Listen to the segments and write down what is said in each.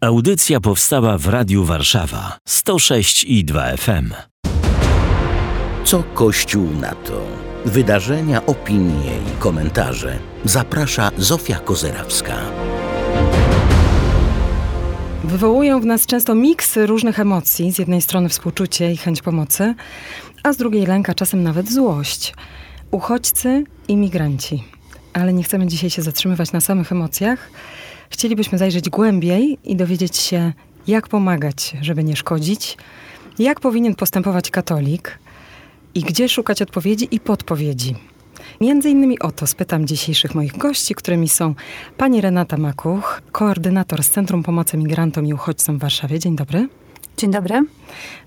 Audycja powstała w Radiu Warszawa 106 i 2 FM. Co Kościół na to? Wydarzenia, opinie i komentarze. Zaprasza Zofia Kozerawska. Wywołują w nas często miks różnych emocji. Z jednej strony współczucie i chęć pomocy, a z drugiej lęka, czasem nawet złość. Uchodźcy i migranci. Ale nie chcemy dzisiaj się zatrzymywać na samych emocjach. Chcielibyśmy zajrzeć głębiej i dowiedzieć się, jak pomagać, żeby nie szkodzić, jak powinien postępować katolik i gdzie szukać odpowiedzi i podpowiedzi. Między innymi o to spytam dzisiejszych moich gości, którymi są pani Renata Makuch, koordynator z Centrum Pomocy Migrantom i Uchodźcom w Warszawie. Dzień dobry. Dzień dobry.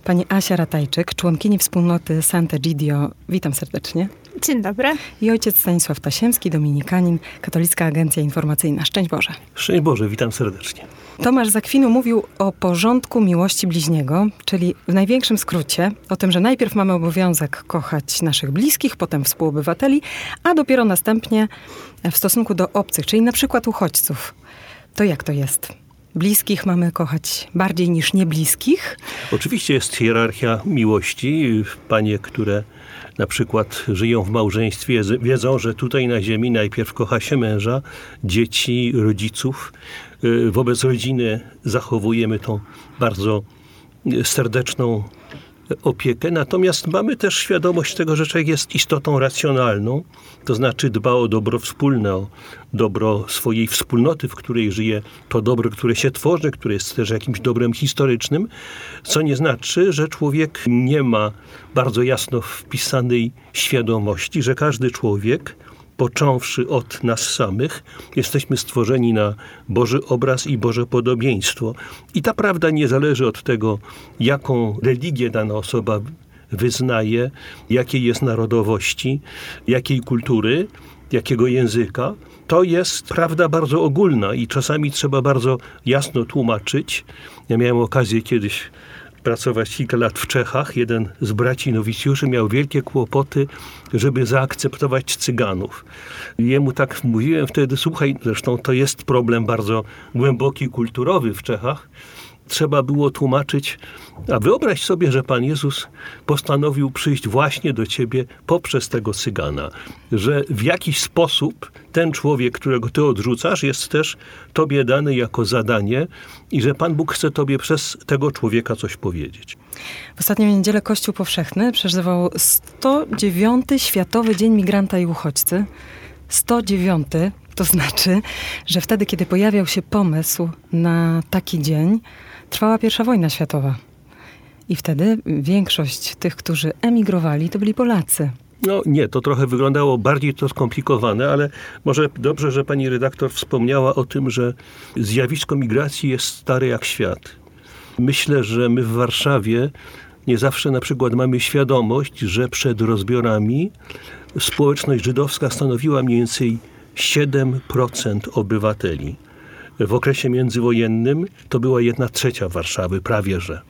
Pani Asia Ratajczyk, członkini wspólnoty Sant'Egidio. Witam serdecznie. Dzień dobry. I ojciec Stanisław Tasiemski, dominikanin, Katolicka Agencja Informacyjna. Szczęść Boże. Szczęść Boże, witam serdecznie. Tomasz Zakwinu mówił o porządku miłości bliźniego, czyli w największym skrócie o tym, że najpierw mamy obowiązek kochać naszych bliskich, potem współobywateli, a dopiero następnie w stosunku do obcych, czyli na przykład uchodźców. To jak to jest? Bliskich mamy kochać bardziej niż niebliskich? Oczywiście jest hierarchia miłości. Panie, które na przykład żyją w małżeństwie, wiedzą, że tutaj na ziemi najpierw kocha się męża, dzieci, rodziców. Y, wobec rodziny zachowujemy tą bardzo serdeczną opiekę, natomiast mamy też świadomość tego, że człowiek jest istotą racjonalną, to znaczy dba o dobro wspólne, o dobro swojej wspólnoty, w której żyje, to dobro, które się tworzy, które jest też jakimś dobrem historycznym, co nie znaczy, że człowiek nie ma bardzo jasno wpisanej świadomości, że każdy człowiek począwszy od nas samych, jesteśmy stworzeni na Boży obraz i Boże podobieństwo. I ta prawda nie zależy od tego, jaką religię dana osoba wyznaje, jakiej jest narodowości, jakiej kultury, jakiego języka. To jest prawda bardzo ogólna i czasami trzeba bardzo jasno tłumaczyć. Ja miałem okazję kiedyś pracować kilka lat w Czechach. Jeden z braci nowicjuszy miał wielkie kłopoty, żeby zaakceptować Cyganów. Jemu tak mówiłem wtedy, słuchaj, zresztą to jest problem bardzo głęboki, kulturowy w Czechach, trzeba było tłumaczyć, a wyobraź sobie, że Pan Jezus postanowił przyjść właśnie do ciebie poprzez tego cygana, że w jakiś sposób ten człowiek, którego ty odrzucasz, jest też tobie dany jako zadanie i że Pan Bóg chce tobie przez tego człowieka coś powiedzieć. W ostatnią niedzielę Kościół Powszechny przeżywał 109 Światowy Dzień Migranta i Uchodźcy. 109 to znaczy, że wtedy, kiedy pojawiał się pomysł na taki dzień, trwała pierwsza wojna światowa. I wtedy większość tych, którzy emigrowali, to byli Polacy. No nie, to trochę wyglądało bardziej to skomplikowane, ale może dobrze, że pani redaktor wspomniała o tym, że zjawisko migracji jest stare jak świat. Myślę, że my w Warszawie nie zawsze na przykład mamy świadomość, że przed rozbiorami społeczność żydowska stanowiła mniej więcej 7% obywateli. W okresie międzywojennym to była jedna trzecia Warszawy, prawie że.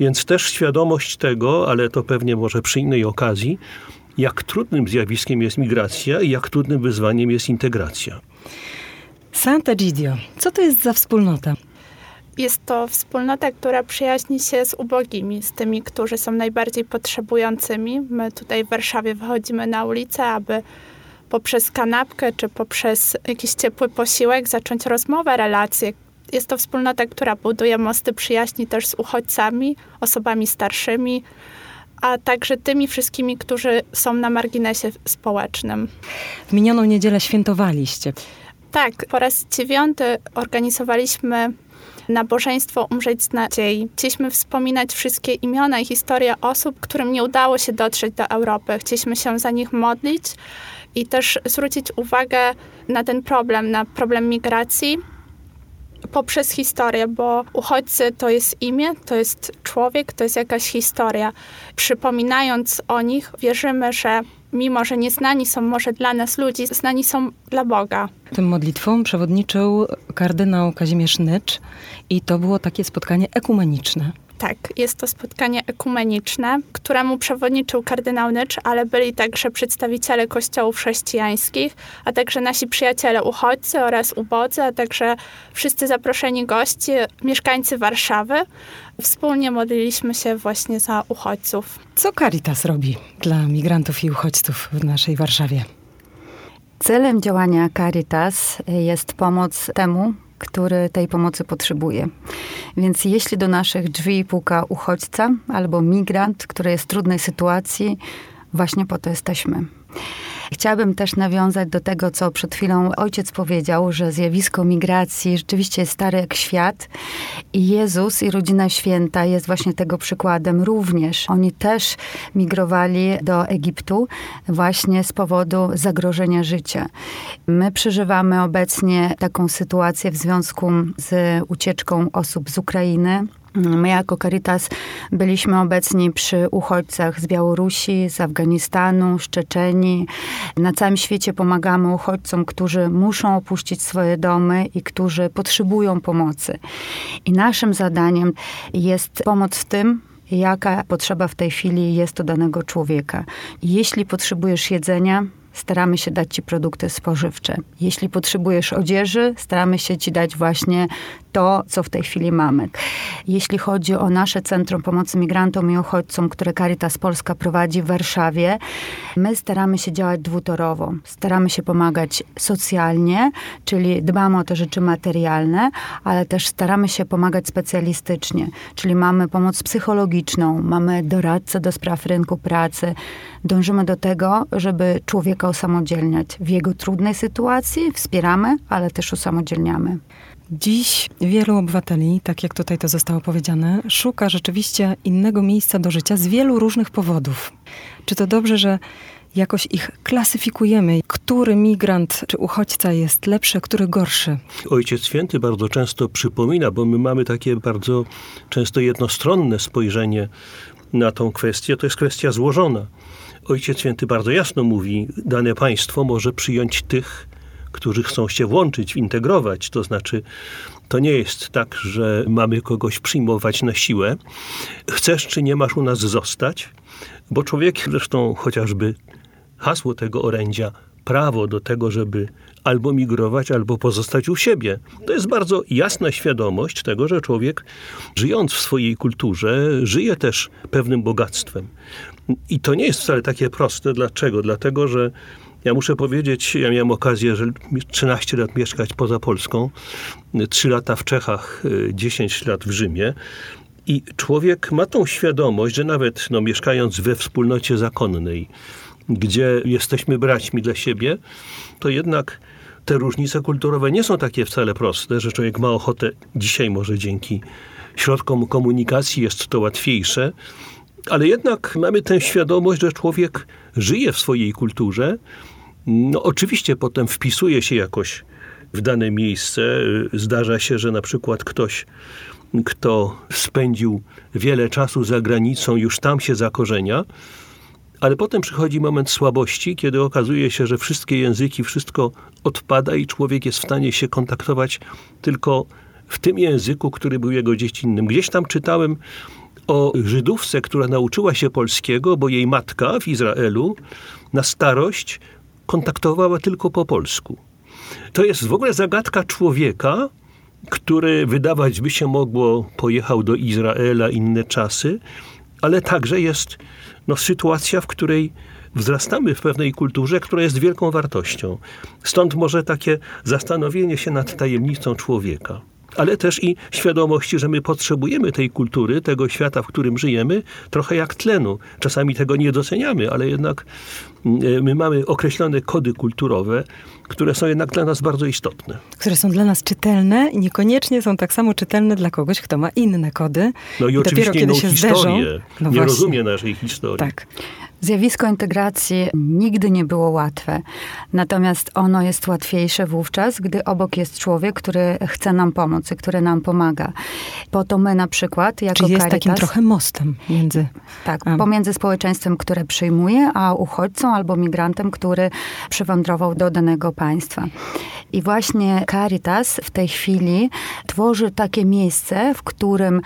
Więc też świadomość tego, ale to pewnie może przy innej okazji, jak trudnym zjawiskiem jest migracja i jak trudnym wyzwaniem jest integracja. Sant'Egidio, co to jest za wspólnota? Jest to wspólnota, która przyjaźni się z ubogimi, z tymi, którzy są najbardziej potrzebującymi. My tutaj w Warszawie wychodzimy na ulicę, aby poprzez kanapkę czy poprzez jakiś ciepły posiłek zacząć rozmowę, relacje. Jest to wspólnota, która buduje mosty przyjaźni też z uchodźcami, osobami starszymi, a także tymi wszystkimi, którzy są na marginesie społecznym. W minioną niedzielę świętowaliście. Tak, po raz dziewiąty organizowaliśmy nabożeństwo Umrzeć z nadziei. Chcieliśmy wspominać wszystkie imiona i historie osób, którym nie udało się dotrzeć do Europy. Chcieliśmy się za nich modlić i też zwrócić uwagę na ten problem, na problem migracji poprzez historię, bo uchodźcy to jest imię, to jest człowiek, to jest jakaś historia. Przypominając o nich, wierzymy, że mimo, że nieznani są może dla nas ludzi, znani są dla Boga. Tym modlitwą przewodniczył kardynał Kazimierz Nycz i to było takie spotkanie ekumeniczne. Tak, jest to spotkanie ekumeniczne, któremu przewodniczył kardynał Nycz, ale byli także przedstawiciele kościołów chrześcijańskich, a także nasi przyjaciele uchodźcy oraz ubodzy, a także wszyscy zaproszeni goście, mieszkańcy Warszawy. Wspólnie modliliśmy się właśnie za uchodźców. Co Caritas robi dla migrantów i uchodźców w naszej Warszawie? Celem działania Caritas jest pomoc temu, który tej pomocy potrzebuje. Więc jeśli do naszych drzwi puka uchodźca albo migrant, który jest w trudnej sytuacji, właśnie po to jesteśmy. Chciałabym też nawiązać do tego, co przed chwilą ojciec powiedział, że zjawisko migracji rzeczywiście jest stare jak świat i Jezus i rodzina święta jest właśnie tego przykładem również. Oni też migrowali do Egiptu właśnie z powodu zagrożenia życia. My przeżywamy obecnie taką sytuację w związku z ucieczką osób z Ukrainy. My jako Caritas byliśmy obecni przy uchodźcach z Białorusi, z Afganistanu, z Czeczenii. Na całym świecie pomagamy uchodźcom, którzy muszą opuścić swoje domy i którzy potrzebują pomocy. I naszym zadaniem jest pomoc w tym, jaka potrzeba w tej chwili jest do danego człowieka. Jeśli potrzebujesz jedzenia, staramy się dać ci produkty spożywcze. Jeśli potrzebujesz odzieży, staramy się ci dać właśnie to, co w tej chwili mamy. Jeśli chodzi o nasze Centrum Pomocy Migrantom i Uchodźcom, które Caritas Polska prowadzi w Warszawie, my staramy się działać dwutorowo. Staramy się pomagać socjalnie, czyli dbamy o te rzeczy materialne, ale też staramy się pomagać specjalistycznie, czyli mamy pomoc psychologiczną, mamy doradcę do spraw rynku pracy. Dążymy do tego, żeby człowieka usamodzielniać w jego trudnej sytuacji, wspieramy, ale też usamodzielniamy. Dziś wielu obywateli, tak jak tutaj to zostało powiedziane, szuka rzeczywiście innego miejsca do życia z wielu różnych powodów. Czy to dobrze, że jakoś ich klasyfikujemy? Który migrant czy uchodźca jest lepszy, który gorszy? Ojciec Święty bardzo często przypomina, bo my mamy takie bardzo często jednostronne spojrzenie na tą kwestię. To jest kwestia złożona. Ojciec Święty bardzo jasno mówi, dane państwo może przyjąć tych, którzy chcą się włączyć, integrować. To znaczy, to nie jest tak, że mamy kogoś przyjmować na siłę. Chcesz czy nie masz u nas zostać? Bo człowiek, zresztą chociażby hasło tego orędzia, prawo do tego, żeby albo migrować, albo pozostać u siebie. To jest bardzo jasna świadomość tego, że człowiek żyjąc w swojej kulturze, żyje też pewnym bogactwem. I to nie jest wcale takie proste. Dlaczego? Dlatego, że ja muszę powiedzieć, ja miałem okazję, że 13 lat mieszkać poza Polską, 3 lata w Czechach, 10 lat w Rzymie. I człowiek ma tą świadomość, że nawet no, mieszkając we wspólnocie zakonnej, gdzie jesteśmy braćmi dla siebie, to jednak te różnice kulturowe nie są takie wcale proste, że człowiek ma ochotę, dzisiaj może dzięki środkom komunikacji jest to łatwiejsze, ale jednak mamy tę świadomość, że człowiek żyje w swojej kulturze. No, oczywiście potem wpisuje się jakoś w dane miejsce. Zdarza się, że na przykład ktoś, kto spędził wiele czasu za granicą, już tam się zakorzenia, ale potem przychodzi moment słabości, kiedy okazuje się, że wszystkie języki, wszystko odpada i człowiek jest w stanie się kontaktować tylko w tym języku, który był jego dziecinnym. Gdzieś tam czytałem o Żydówce, która nauczyła się polskiego, bo jej matka w Izraelu na starość kontaktowała tylko po polsku. To jest w ogóle zagadka człowieka, który wydawać by się mogło pojechał do Izraela inne czasy, ale także jest no, sytuacja, w której wzrastamy w pewnej kulturze, która jest wielką wartością. Stąd może takie zastanowienie się nad tajemnicą człowieka ale też i świadomości, że my potrzebujemy tej kultury, tego świata, w którym żyjemy, trochę jak tlenu. Czasami tego nie doceniamy, ale jednak mm, my mamy określone kody kulturowe, które są jednak dla nas bardzo istotne. Które są dla nas czytelne i niekoniecznie są tak samo czytelne dla kogoś, kto ma inne kody. No i, I oczywiście dopiero kiedy się historię, zderzą, no nie właśnie. rozumie naszej historii. Tak. Zjawisko integracji nigdy nie było łatwe. Natomiast ono jest łatwiejsze wówczas, gdy obok jest człowiek, który chce nam pomóc i który nam pomaga. Po to my na przykład, jako Czyli jest Caritas, takim trochę mostem między... Tak, um. pomiędzy społeczeństwem, które przyjmuje, a uchodźcą albo migrantem, który przywędrował do danego państwa. I właśnie Caritas w tej chwili tworzy takie miejsce, w którym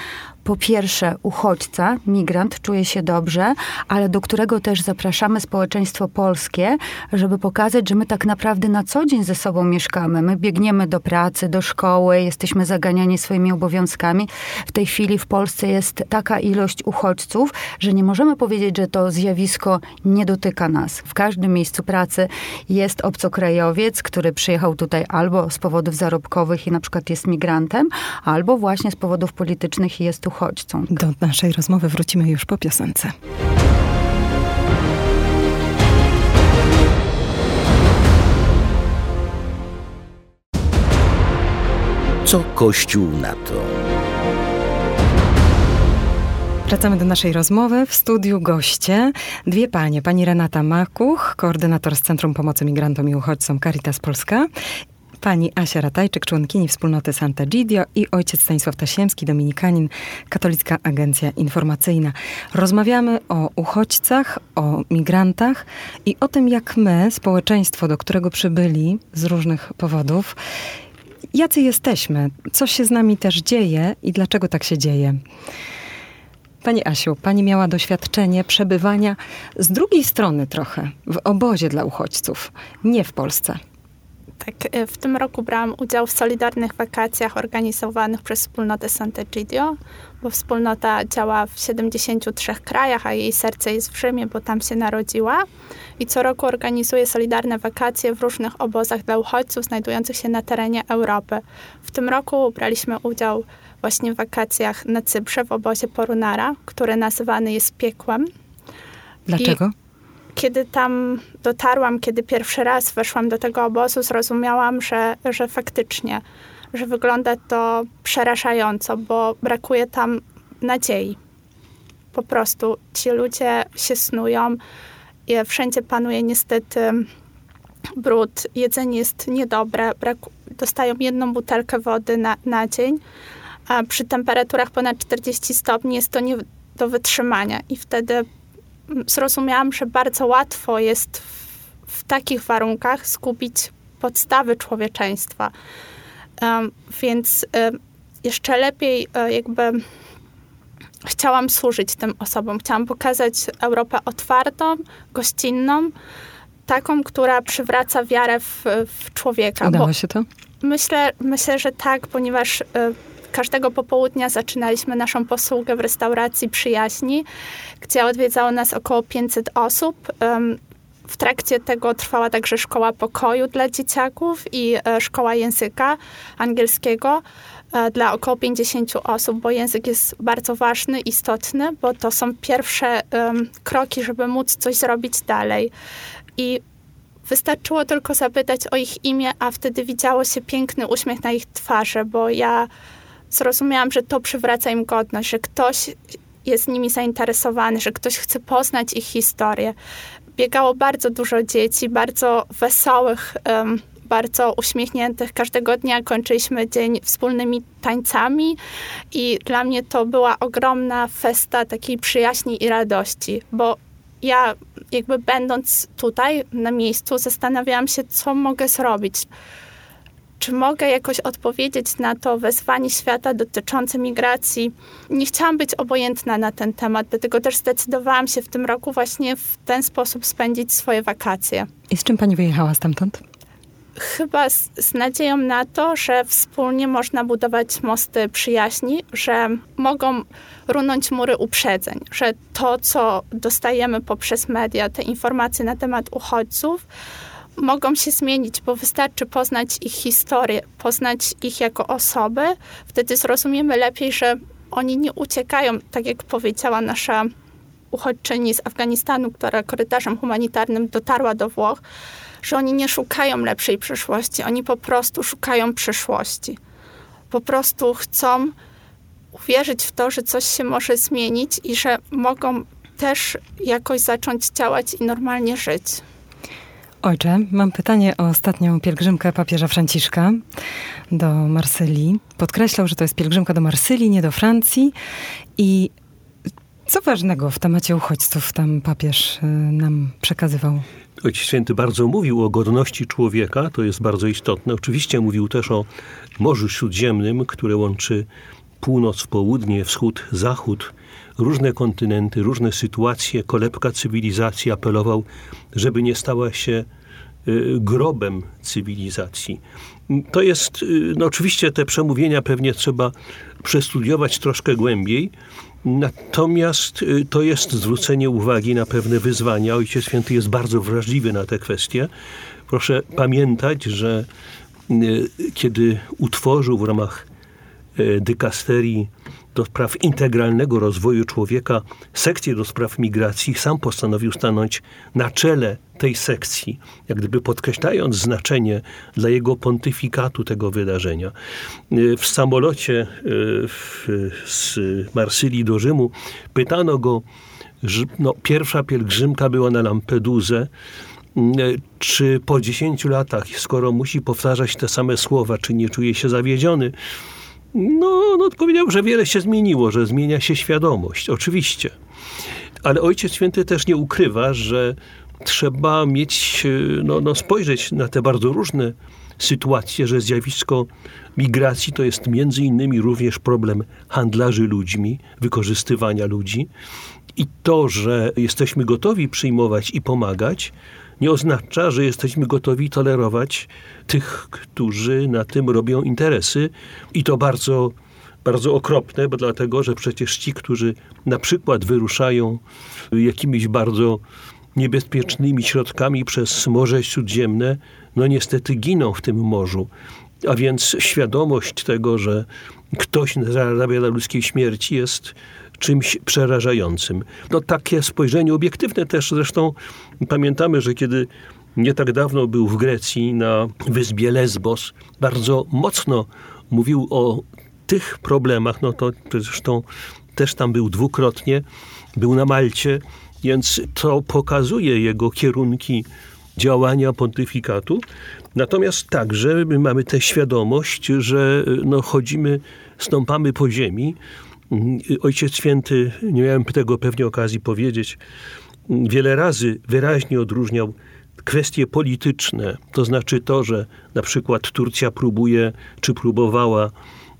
po pierwsze uchodźca, migrant czuje się dobrze, ale do którego też zapraszamy społeczeństwo polskie, żeby pokazać, że my tak naprawdę na co dzień ze sobą mieszkamy. My biegniemy do pracy, do szkoły, jesteśmy zaganiani swoimi obowiązkami. W tej chwili w Polsce jest taka ilość uchodźców, że nie możemy powiedzieć, że to zjawisko nie dotyka nas. W każdym miejscu pracy jest obcokrajowiec, który przyjechał tutaj albo z powodów zarobkowych i na przykład jest migrantem, albo właśnie z powodów politycznych i jest uchodźcą. Do naszej rozmowy wrócimy już po piosence. Co Kościół na to? Wracamy do naszej rozmowy. W studiu goście dwie panie. Pani Renata Makuch, koordynator z Centrum Pomocy Migrantom i Uchodźcom Caritas Polska pani Asia Ratajczyk, członkini wspólnoty Sant'Egidio i ojciec Stanisław Tasiemski, dominikanin, Katolicka Agencja Informacyjna. Rozmawiamy o uchodźcach, o migrantach i o tym, jak my, społeczeństwo, do którego przybyli z różnych powodów, jacy jesteśmy, co się z nami też dzieje i dlaczego tak się dzieje. Pani Asiu, pani miała doświadczenie przebywania z drugiej strony trochę, w obozie dla uchodźców, nie w Polsce. Tak, e, w tym roku brałam udział w solidarnych wakacjach organizowanych przez wspólnotę Sant'Egidio, bo wspólnota działa w 73 krajach, a jej serce jest w Rzymie, bo tam się narodziła. I co roku organizuje solidarne wakacje w różnych obozach dla uchodźców znajdujących się na terenie Europy. W tym roku braliśmy udział właśnie w wakacjach na Cyprze w obozie Porunara, który nazywany jest piekłem. Dlaczego? I kiedy tam dotarłam, kiedy pierwszy raz weszłam do tego obozu, zrozumiałam, że, że faktycznie, że wygląda to przerażająco, bo brakuje tam nadziei. Po prostu ci ludzie się snują, wszędzie panuje niestety brud, jedzenie jest niedobre, dostają jedną butelkę wody na, na dzień, a przy temperaturach ponad 40 stopni jest to nie do wytrzymania i wtedy zrozumiałam, że bardzo łatwo jest w, w takich warunkach skupić podstawy człowieczeństwa. Um, więc um, jeszcze lepiej um, jakby chciałam służyć tym osobom. Chciałam pokazać Europę otwartą, gościnną, taką, która przywraca wiarę w, w człowieka. Udało się to? Myślę, myślę, że tak, ponieważ każdego popołudnia zaczynaliśmy naszą posługę w restauracji Przyjaźni, gdzie odwiedzało nas około 500 osób. W trakcie tego trwała także szkoła pokoju dla dzieciaków i e, szkoła języka angielskiego e, dla około 50 osób, bo język jest bardzo ważny, istotny, bo to są pierwsze kroki, żeby móc coś zrobić dalej. I wystarczyło tylko zapytać o ich imię, a wtedy widziało się piękny uśmiech na ich twarzy, bo ja zrozumiałam, że to przywraca im godność, że ktoś jest nimi zainteresowany, że ktoś chce poznać ich historię. Biegało bardzo dużo dzieci, bardzo wesołych, um, bardzo uśmiechniętych. Każdego dnia kończyliśmy dzień wspólnymi tańcami i dla mnie to była ogromna festa takiej przyjaźni i radości, bo ja jakby będąc tutaj na miejscu zastanawiałam się, co mogę zrobić czy mogę jakoś odpowiedzieć na to wezwanie świata dotyczące migracji? Nie chciałam być obojętna na ten temat, dlatego też zdecydowałam się w tym roku właśnie w ten sposób spędzić swoje wakacje. I z czym pani wyjechała stamtąd? Chyba z, z, nadzieją na to, że wspólnie można budować mosty przyjaźni, że mogą runąć mury uprzedzeń, że to, co dostajemy poprzez media, te informacje na temat uchodźców, mogą się zmienić, bo wystarczy poznać ich historię, poznać ich jako osoby. Wtedy zrozumiemy lepiej, że oni nie uciekają, tak jak powiedziała nasza uchodźczyni z Afganistanu, która korytarzem humanitarnym dotarła do Włoch, że oni nie szukają lepszej przyszłości, oni po prostu szukają przyszłości. Po prostu chcą uwierzyć w to, że coś się może zmienić i że mogą też jakoś zacząć działać i normalnie żyć. Ojcze, mam pytanie o ostatnią pielgrzymkę papieża Franciszka do Marsylii. Podkreślał, że to jest pielgrzymka do Marsylii, nie do Francji. I co ważnego w temacie uchodźców tam papież y, nam przekazywał? Ojciec Święty bardzo mówił o godności człowieka, to jest bardzo istotne. Oczywiście mówił też o Morzu Śródziemnym, które łączy północ, południe, wschód, zachód, różne kontynenty, różne sytuacje, kolebka cywilizacji apelował, żeby nie stała się y, grobem cywilizacji. To jest, y, no oczywiście te przemówienia pewnie trzeba przestudiować troszkę głębiej, natomiast y, to jest zwrócenie uwagi na pewne wyzwania. Ojciec Święty jest bardzo wrażliwy na te kwestie. Proszę pamiętać, że kiedy utworzył w ramach dykasterii do spraw integralnego rozwoju człowieka, sekcję do spraw migracji, sam postanowił stanąć na czele tej sekcji, jak gdyby podkreślając znaczenie dla jego pontyfikatu tego wydarzenia. W samolocie z Marsylii do Rzymu pytano go, no, pierwsza pielgrzymka była na Lampedusę, czy po 10 latach, skoro musi powtarzać te same słowa, czy nie czuje się zawiedziony? No, no powiedział, że wiele się zmieniło, że zmienia się świadomość, oczywiście. Ale Ojciec Święty też nie ukrywa, że trzeba mieć, no, no spojrzeć na te bardzo różne sytuacje, że zjawisko migracji to jest między innymi również problem handlarzy ludźmi, wykorzystywania ludzi. I to, że jesteśmy gotowi przyjmować i pomagać, nie oznacza, że jesteśmy gotowi tolerować tych, którzy na tym robią interesy i to bardzo, bardzo okropne, bo dlatego, że przecież ci, którzy na przykład wyruszają jakimiś bardzo niebezpiecznymi środkami przez Morze Śródziemne, no niestety giną w tym morzu. A więc świadomość tego, że ktoś zarabia na ludzkiej śmierci jest czymś przerażającym. No takie spojrzenie obiektywne też zresztą pamiętamy, że kiedy nie tak dawno był w Grecji na wyspie Lesbos, bardzo mocno mówił o tych problemach, no to zresztą też tam był dwukrotnie, był na Malcie, więc to pokazuje jego kierunki działania pontyfikatu. Natomiast także my mamy tę świadomość, że no, chodzimy, stąpamy po ziemi, Ojciec Święty, nie miałem tego pewnie okazji powiedzieć, wiele razy wyraźnie odróżniał kwestie polityczne, to znaczy to, że na przykład Turcja próbuje, czy próbowała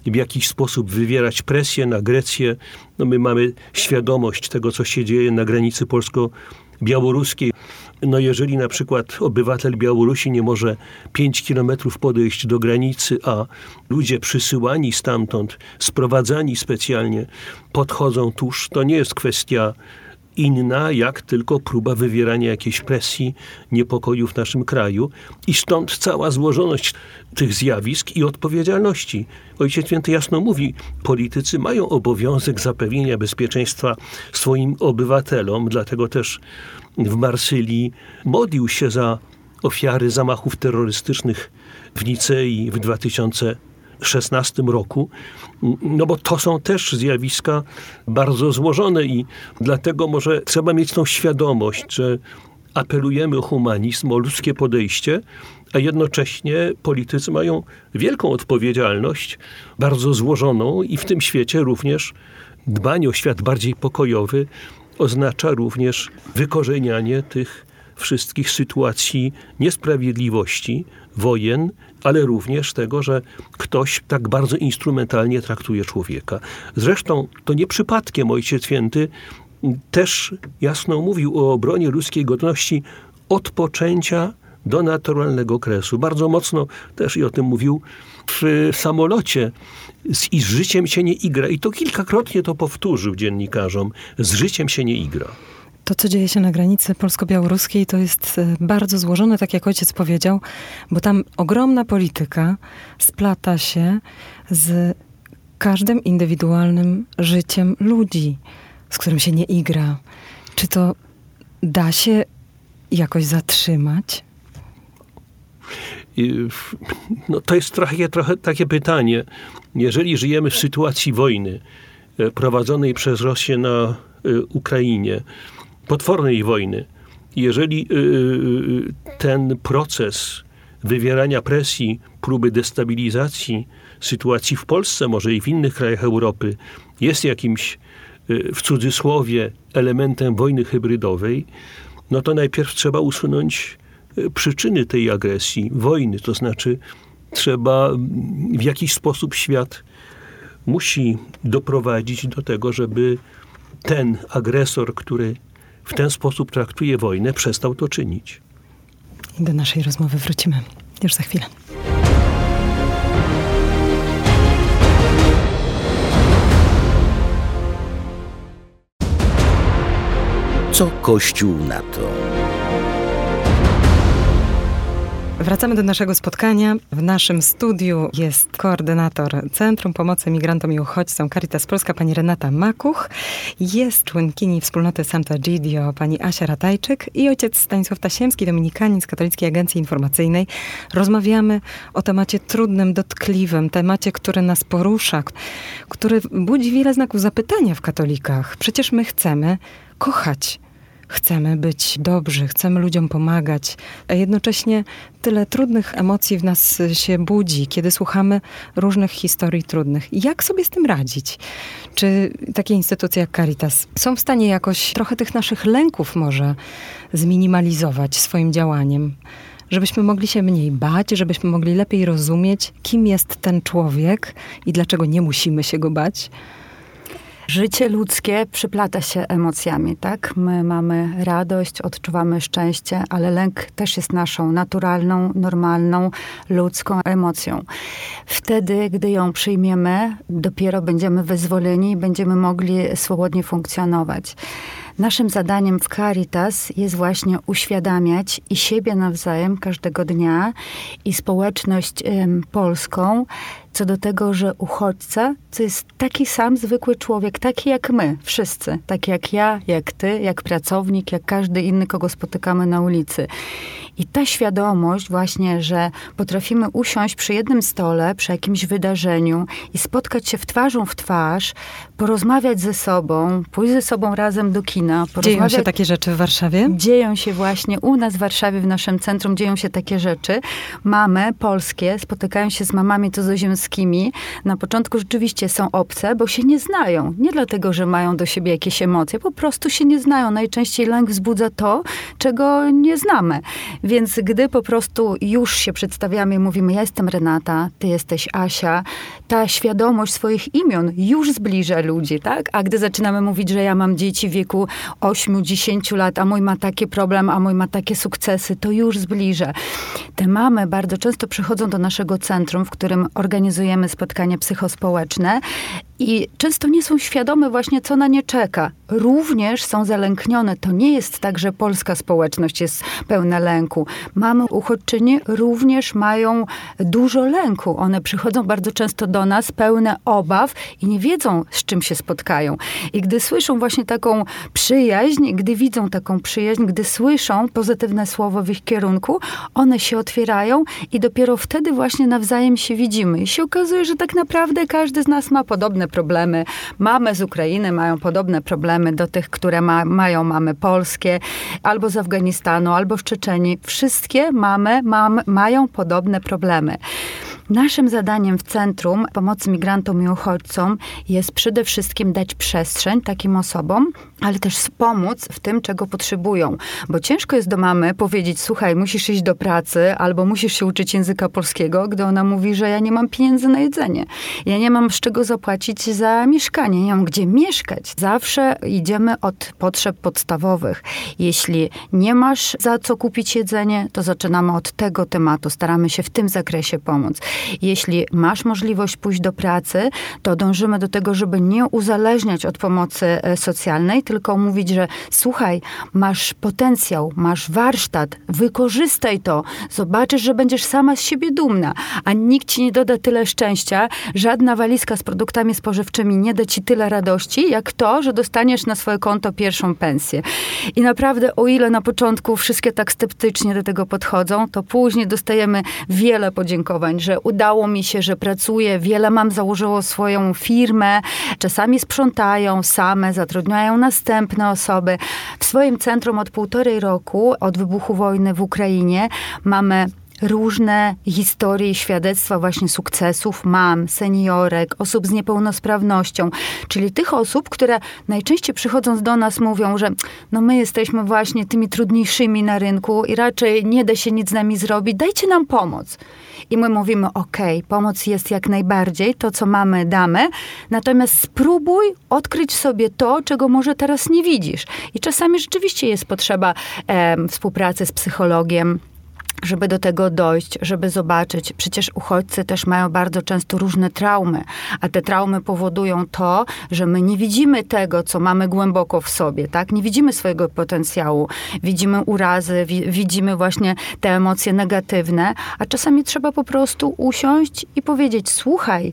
w jakiś sposób wywierać presję na Grecję. No my mamy świadomość tego, co się dzieje na granicy polsko-białoruskiej. No jeżeli na przykład obywatel Białorusi nie może 5 kilometrów podejść do granicy, a ludzie przysyłani stamtąd, sprowadzani specjalnie, podchodzą tuż, to nie jest kwestia inna, jak tylko próba wywierania jakiejś presji, niepokoju w naszym kraju. I stąd cała złożoność tych zjawisk i odpowiedzialności. Ojciec Święty jasno mówi, politycy mają obowiązek zapewnienia bezpieczeństwa swoim obywatelom, dlatego też w Marsylii modlił się za ofiary zamachów terrorystycznych w Nicei w 2016 roku, no bo to są też zjawiska bardzo złożone i dlatego może trzeba mieć tą świadomość, że apelujemy o humanizm, o ludzkie podejście, a jednocześnie politycy mają wielką odpowiedzialność, bardzo złożoną i w tym świecie również dbanie o świat bardziej pokojowy oznacza również wykorzenianie tych wszystkich sytuacji niesprawiedliwości, wojen, ale również tego, że ktoś tak bardzo instrumentalnie traktuje człowieka. Zresztą to nie przypadkiem Ojciec Święty też jasno mówił o obronie ludzkiej godności od poczęcia do naturalnego kresu. Bardzo mocno też i o tym mówił w samolocie. Z, I z życiem się nie igra. I to kilkakrotnie to powtórzył dziennikarzom. Z życiem się nie igra. To, co dzieje się na granicy polsko-białoruskiej, to jest e, bardzo złożone, tak jak ojciec powiedział, bo tam ogromna polityka splata się z każdym indywidualnym życiem ludzi, z którym się nie igra. Czy to da się jakoś zatrzymać? No, to jest trochę, trochę takie pytanie. Jeżeli żyjemy w sytuacji wojny e, prowadzonej przez Rosję na e, Ukrainie, potwornej wojny, jeżeli e, ten proces wywierania presji, próby destabilizacji sytuacji w Polsce, może i w innych krajach Europy, jest jakimś w cudzysłowie elementem wojny hybrydowej, no to najpierw trzeba usunąć przyczyny tej agresji, wojny, to znaczy trzeba w jakiś sposób świat musi doprowadzić do tego, żeby ten agresor, który w ten sposób traktuje wojnę, przestał to czynić. I do naszej rozmowy wrócimy już za chwilę. Co Kościół na to? Wracamy do naszego spotkania. W naszym studiu jest koordynator Centrum Pomocy Migrantom i Uchodźcom Caritas Polska, pani Renata Makuch. Jest członkini wspólnoty Santa Gidio, pani Asia Ratajczyk i ojciec Stanisław Tasiemski, dominikanin z Katolickiej Agencji Informacyjnej. Rozmawiamy o temacie trudnym, dotkliwym, temacie, który nas porusza, który budzi wiele znaków zapytania w katolikach. Przecież my chcemy kochać chcemy być dobrzy, chcemy ludziom pomagać, a jednocześnie tyle trudnych emocji w nas się budzi, kiedy słuchamy różnych historii trudnych. Jak sobie z tym radzić? Czy takie instytucje jak Caritas są w stanie jakoś trochę tych naszych lęków może zminimalizować swoim działaniem? żebyśmy mogli się mniej bać, żebyśmy mogli lepiej rozumieć, kim jest ten człowiek i dlaczego nie musimy się go bać. Życie ludzkie przyplata się emocjami, tak? My mamy radość, odczuwamy szczęście, ale lęk też jest naszą naturalną, normalną, ludzką emocją. Wtedy, gdy ją przyjmiemy, dopiero będziemy wyzwoleni i będziemy mogli swobodnie funkcjonować. Naszym zadaniem w Caritas jest właśnie uświadamiać i siebie nawzajem każdego dnia, i społeczność polską co do tego, że uchodźca to jest taki sam zwykły człowiek, taki jak my, wszyscy. Tak jak ja, jak ty, jak pracownik, jak każdy inny, kogo spotykamy na ulicy. I ta świadomość właśnie, że potrafimy usiąść przy jednym stole, przy jakimś wydarzeniu i spotkać się w twarzą w twarz, porozmawiać ze sobą, pójść ze sobą razem do kina. Dzieją się takie rzeczy w Warszawie? Dzieją się właśnie u nas w Warszawie, w naszym centrum dzieją się takie rzeczy. Mamy polskie spotykają się z mamami cudzoziemskimi. Na początku rzeczywiście są obce, bo się nie znają. Nie dlatego, że mają do siebie jakieś emocje, po prostu się nie znają. Najczęściej lęk wzbudza to, czego nie znamy. Więc gdy po prostu już się przedstawiamy i mówimy, ja jestem Renata, ty jesteś Asia, ta świadomość swoich imion już zbliża ludzi, tak? A gdy zaczynamy mówić, że ja mam dzieci w wieku 8-10 lat, a mój ma taki problem, a mój ma takie sukcesy, to już zbliża. Te mamy bardzo często przychodzą do naszego centrum, w którym organizujemy spotkania psychospołeczne i często nie są świadome właśnie, co na nie czeka. Również są zalęknione. To nie jest tak, że polska społeczność jest pełna lęku. Mamy uchodźczynie również mają dużo lęku. One przychodzą bardzo często do nas pełne obaw i nie wiedzą, z czym się spotkają. I gdy słyszą właśnie taką przyjaźń, gdy widzą taką przyjaźń, gdy słyszą pozytywne słowo w ich kierunku, one się otwierają i dopiero wtedy właśnie nawzajem się widzimy. I się okazuje, że tak naprawdę każdy z nas ma podobne problemy. Mamy z Ukrainy mają podobne problemy do tych, które ma, mają mamy polskie, albo z Afganistanu, albo w Czeczeni. Wszystkie mamy, mam, mają podobne problemy. Naszym zadaniem w Centrum Pomocy Migrantom i Uchodźcom jest przede wszystkim dać przestrzeń takim osobom, ale też pomóc w tym, czego potrzebują. Bo ciężko jest do mamy powiedzieć, słuchaj, musisz iść do pracy albo musisz się uczyć języka polskiego, gdy ona mówi, że ja nie mam pieniędzy na jedzenie. Ja nie mam z czego zapłacić za mieszkanie, nie mam gdzie mieszkać. Zawsze idziemy od potrzeb podstawowych. Jeśli nie masz za co kupić jedzenie, to zaczynamy od tego tematu. Staramy się w tym zakresie pomóc. Jeśli masz możliwość pójść do pracy, to dążymy do tego, żeby nie uzależniać od pomocy e, socjalnej, tylko mówić, że słuchaj, masz potencjał, masz warsztat, wykorzystaj to, zobaczysz, że będziesz sama z siebie dumna, a nikt ci nie doda tyle szczęścia, żadna walizka z produktami spożywczymi nie da ci tyle radości, jak to, że dostaniesz na swoje konto pierwszą pensję. I naprawdę, o ile na początku wszystkie tak sceptycznie do tego podchodzą, to później dostajemy wiele podziękowań, że udało mi się, że pracuję, wiele mam założyło swoją firmę, czasami sprzątają same, zatrudniają następne osoby. W swoim centrum od półtorej roku, od wybuchu wojny w Ukrainie, mamy różne historie i świadectwa właśnie sukcesów mam, seniorek, osób z niepełnosprawnością, czyli tych osób, które najczęściej przychodząc do nas mówią, że no my jesteśmy właśnie tymi trudniejszymi na rynku i raczej nie da się nic z nami zrobić, dajcie nam pomoc. I my mówimy, ok, pomoc jest jak najbardziej, to co mamy damy, natomiast spróbuj odkryć sobie to, czego może teraz nie widzisz. I czasami rzeczywiście jest potrzeba e, współpracy z psychologiem, żeby do tego dojść, żeby zobaczyć. Przecież uchodźcy też mają bardzo często różne traumy, a te traumy powodują to, że my nie widzimy tego, co mamy głęboko w sobie, tak? Nie widzimy swojego potencjału, widzimy urazy, wi widzimy właśnie te emocje negatywne, a czasami trzeba po prostu usiąść i powiedzieć: Słuchaj,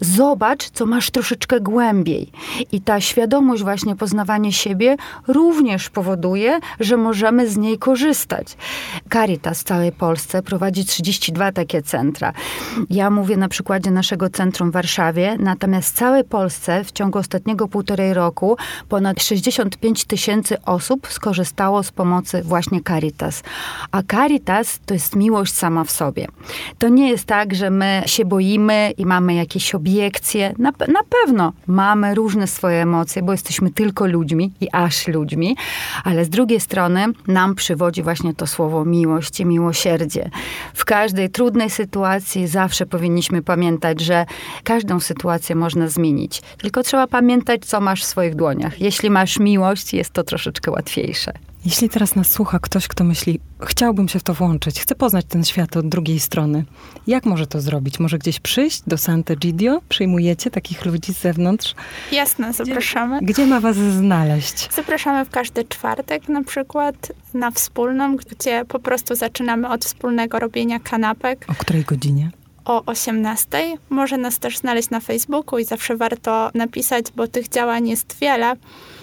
zobacz, co masz troszeczkę głębiej. I ta świadomość, właśnie poznawanie siebie, również powoduje, że możemy z niej korzystać. Caritas w całej Polsce prowadzi 32 takie centra. Ja mówię na przykładzie naszego centrum w Warszawie, natomiast w całej Polsce w ciągu ostatniego półtorej roku ponad 65 tysięcy osób skorzystało z pomocy właśnie Caritas. A Caritas to jest miłość sama w sobie. To nie jest tak, że my się boimy i mamy jakieś obiekcje. Na, na pewno mamy różne swoje emocje, bo jesteśmy tylko ludźmi i aż ludźmi, ale z drugiej strony nam przywodzi właśnie to słowo miłość i miłosierdzie. W każdej trudnej sytuacji zawsze powinniśmy pamiętać, że każdą sytuację można zmienić. Tylko trzeba pamiętać, co masz w swoich dłoniach. Jeśli masz miłość, jest to troszeczkę łatwiejsze. Jeśli teraz nas słucha ktoś, kto myśli, chciałbym się w to włączyć, chcę poznać ten świat od drugiej strony, jak może to zrobić? Może gdzieś przyjść do Sant'Egidio? Przyjmujecie takich ludzi z zewnątrz? Jasne, zapraszamy. Gdzie, gdzie ma was znaleźć? Zapraszamy w każdy czwartek na przykład na wspólną, gdzie po prostu zaczynamy od wspólnego robienia kanapek. O której godzinie? o 18. Może nas też znaleźć na Facebooku i zawsze warto napisać, bo tych działań jest wiele.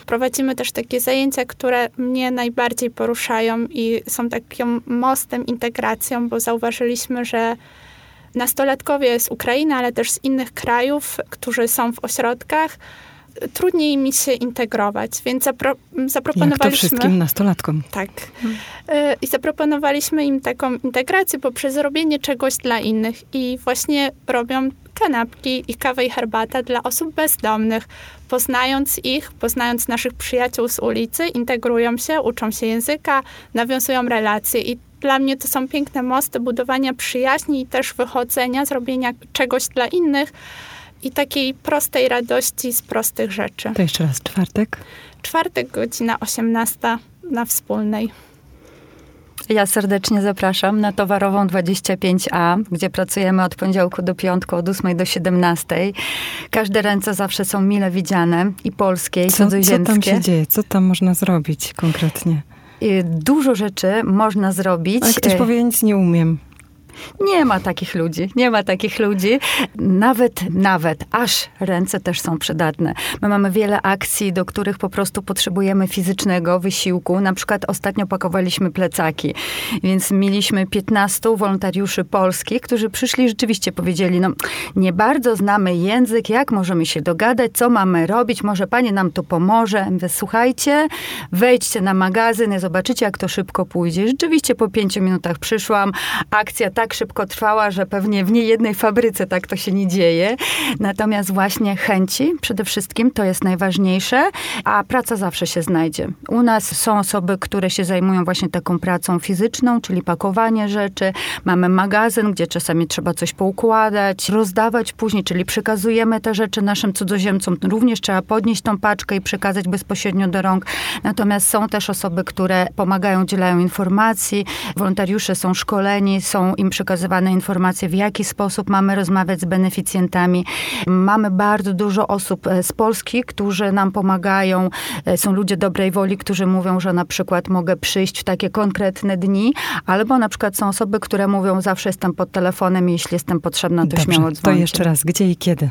Prowadzimy też takie zajęcia, które mnie najbardziej poruszają i są takim mostem, integracją, bo zauważyliśmy, że nastolatkowie z Ukrainy, ale też z innych krajów, którzy są w ośrodkach, trudniej mi się integrować, więc zapro, zaproponowaliśmy... Jak to wszystkim nastolatkom. Tak. Hmm. I zaproponowaliśmy im taką integrację poprzez robienie czegoś dla innych i właśnie robią kanapki i kawę i herbata dla osób bezdomnych. Poznając ich, poznając naszych przyjaciół z ulicy, integrują się, uczą się języka, nawiązują relacje i dla mnie to są piękne mosty budowania przyjaźni i też wychodzenia, zrobienia czegoś dla innych i takiej prostej radości z prostych rzeczy. To jeszcze raz, czwartek? Czwartek, godzina 18 na wspólnej. Ja serdecznie zapraszam na towarową 25A, gdzie pracujemy od poniedziałku do piątku, od 8 do 17. Każde ręce zawsze są mile widziane i polskie, i co, cudzoziemskie. Co tam się dzieje? Co tam można zrobić konkretnie? Dużo rzeczy można zrobić. Ale ktoś powie, nic nie umiem. Nie ma takich ludzi, nie ma takich ludzi. Nawet, nawet, aż ręce też są przydatne. My mamy wiele akcji, do których po prostu potrzebujemy fizycznego wysiłku. Na przykład ostatnio pakowaliśmy plecaki, więc mieliśmy 15 wolontariuszy polskich, którzy przyszli rzeczywiście powiedzieli, no nie bardzo znamy język, jak możemy się dogadać, co mamy robić, może pani nam tu pomoże. Mówię, słuchajcie, wejdźcie na magazyn i zobaczycie, jak to szybko pójdzie. Rzeczywiście po pięciu minutach przyszłam, akcja tak tak szybko trwała, że pewnie w niejednej fabryce tak to się nie dzieje. Natomiast właśnie chęci przede wszystkim to jest najważniejsze, a praca zawsze się znajdzie. U nas są osoby, które się zajmują właśnie taką pracą fizyczną, czyli pakowanie rzeczy. Mamy magazyn, gdzie czasami trzeba coś poukładać, rozdawać później, czyli przekazujemy te rzeczy naszym cudzoziemcom. Również trzeba podnieść tą paczkę i przekazać bezpośrednio do rąk. Natomiast są też osoby, które pomagają, udzielają informacji. Wolontariusze są szkoleni, są im przekazywane informacje, w jaki sposób mamy rozmawiać z beneficjentami. Mamy bardzo dużo osób e, z Polski, którzy nam pomagają. E, są ludzie dobrej woli, którzy mówią, że na przykład mogę przyjść w takie konkretne dni, albo na przykład są osoby, które mówią, zawsze jestem pod telefonem i jeśli jestem potrzebna, to Dobrze, śmiało dzwonić. To jeszcze raz, gdzie i kiedy?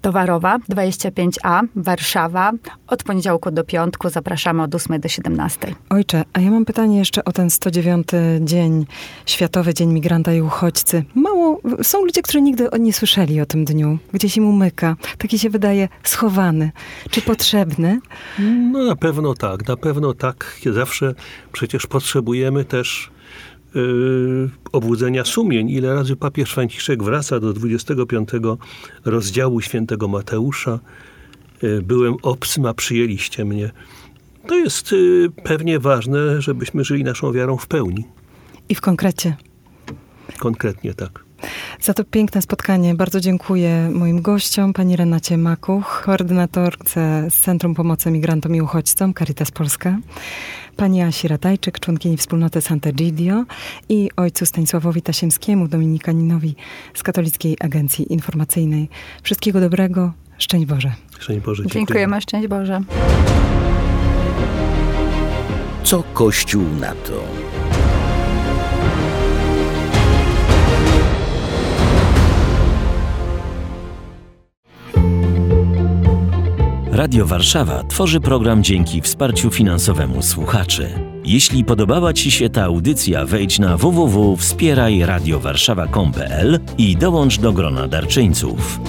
Towarowa 25A, Warszawa. Od poniedziałku do piątku zapraszamy od 8 do 17. Ojcze, a ja mam pytanie jeszcze o ten 109 dzień, Światowy Dzień Migranta i uchodźcy. Mało, są ludzie, którzy nigdy nie słyszeli o tym dniu. Gdzieś im umyka. Taki się wydaje schowany. Czy potrzebny? No na pewno tak, na pewno tak. Zawsze przecież potrzebujemy też yy, obudzenia sumień, ile razy papież Franciszek wraca do 25 rozdziału świętego Mateusza. Yy, byłem obcym, a przyjęliście mnie. To jest yy, pewnie ważne, żebyśmy żyli naszą wiarą w pełni. I w konkrecie. Konkretnie tak. Za to piękne spotkanie bardzo dziękuję moim gościom, pani Renacie Makuch, koordynatorce z Centrum Pomocy Migrantom i Uchodźcom Caritas Polska, pani Asi Ratajczyk, członkini wspólnoty Sant'Egidio i ojcu Stanisławowi Tasiemskiemu, dominikaninowi z Katolickiej Agencji Informacyjnej. Wszystkiego dobrego, szczęść Boże. Szczęść Boże. dziękuję. Dziękujemy, szczęść Boże. Co Kościół na to? Radio Warszawa tworzy program dzięki wsparciu finansowemu słuchaczy. Jeśli podobała Ci się ta audycja, wejdź na www.wspierajradiowarszawa.com.pl i dołącz do grona darczyńców.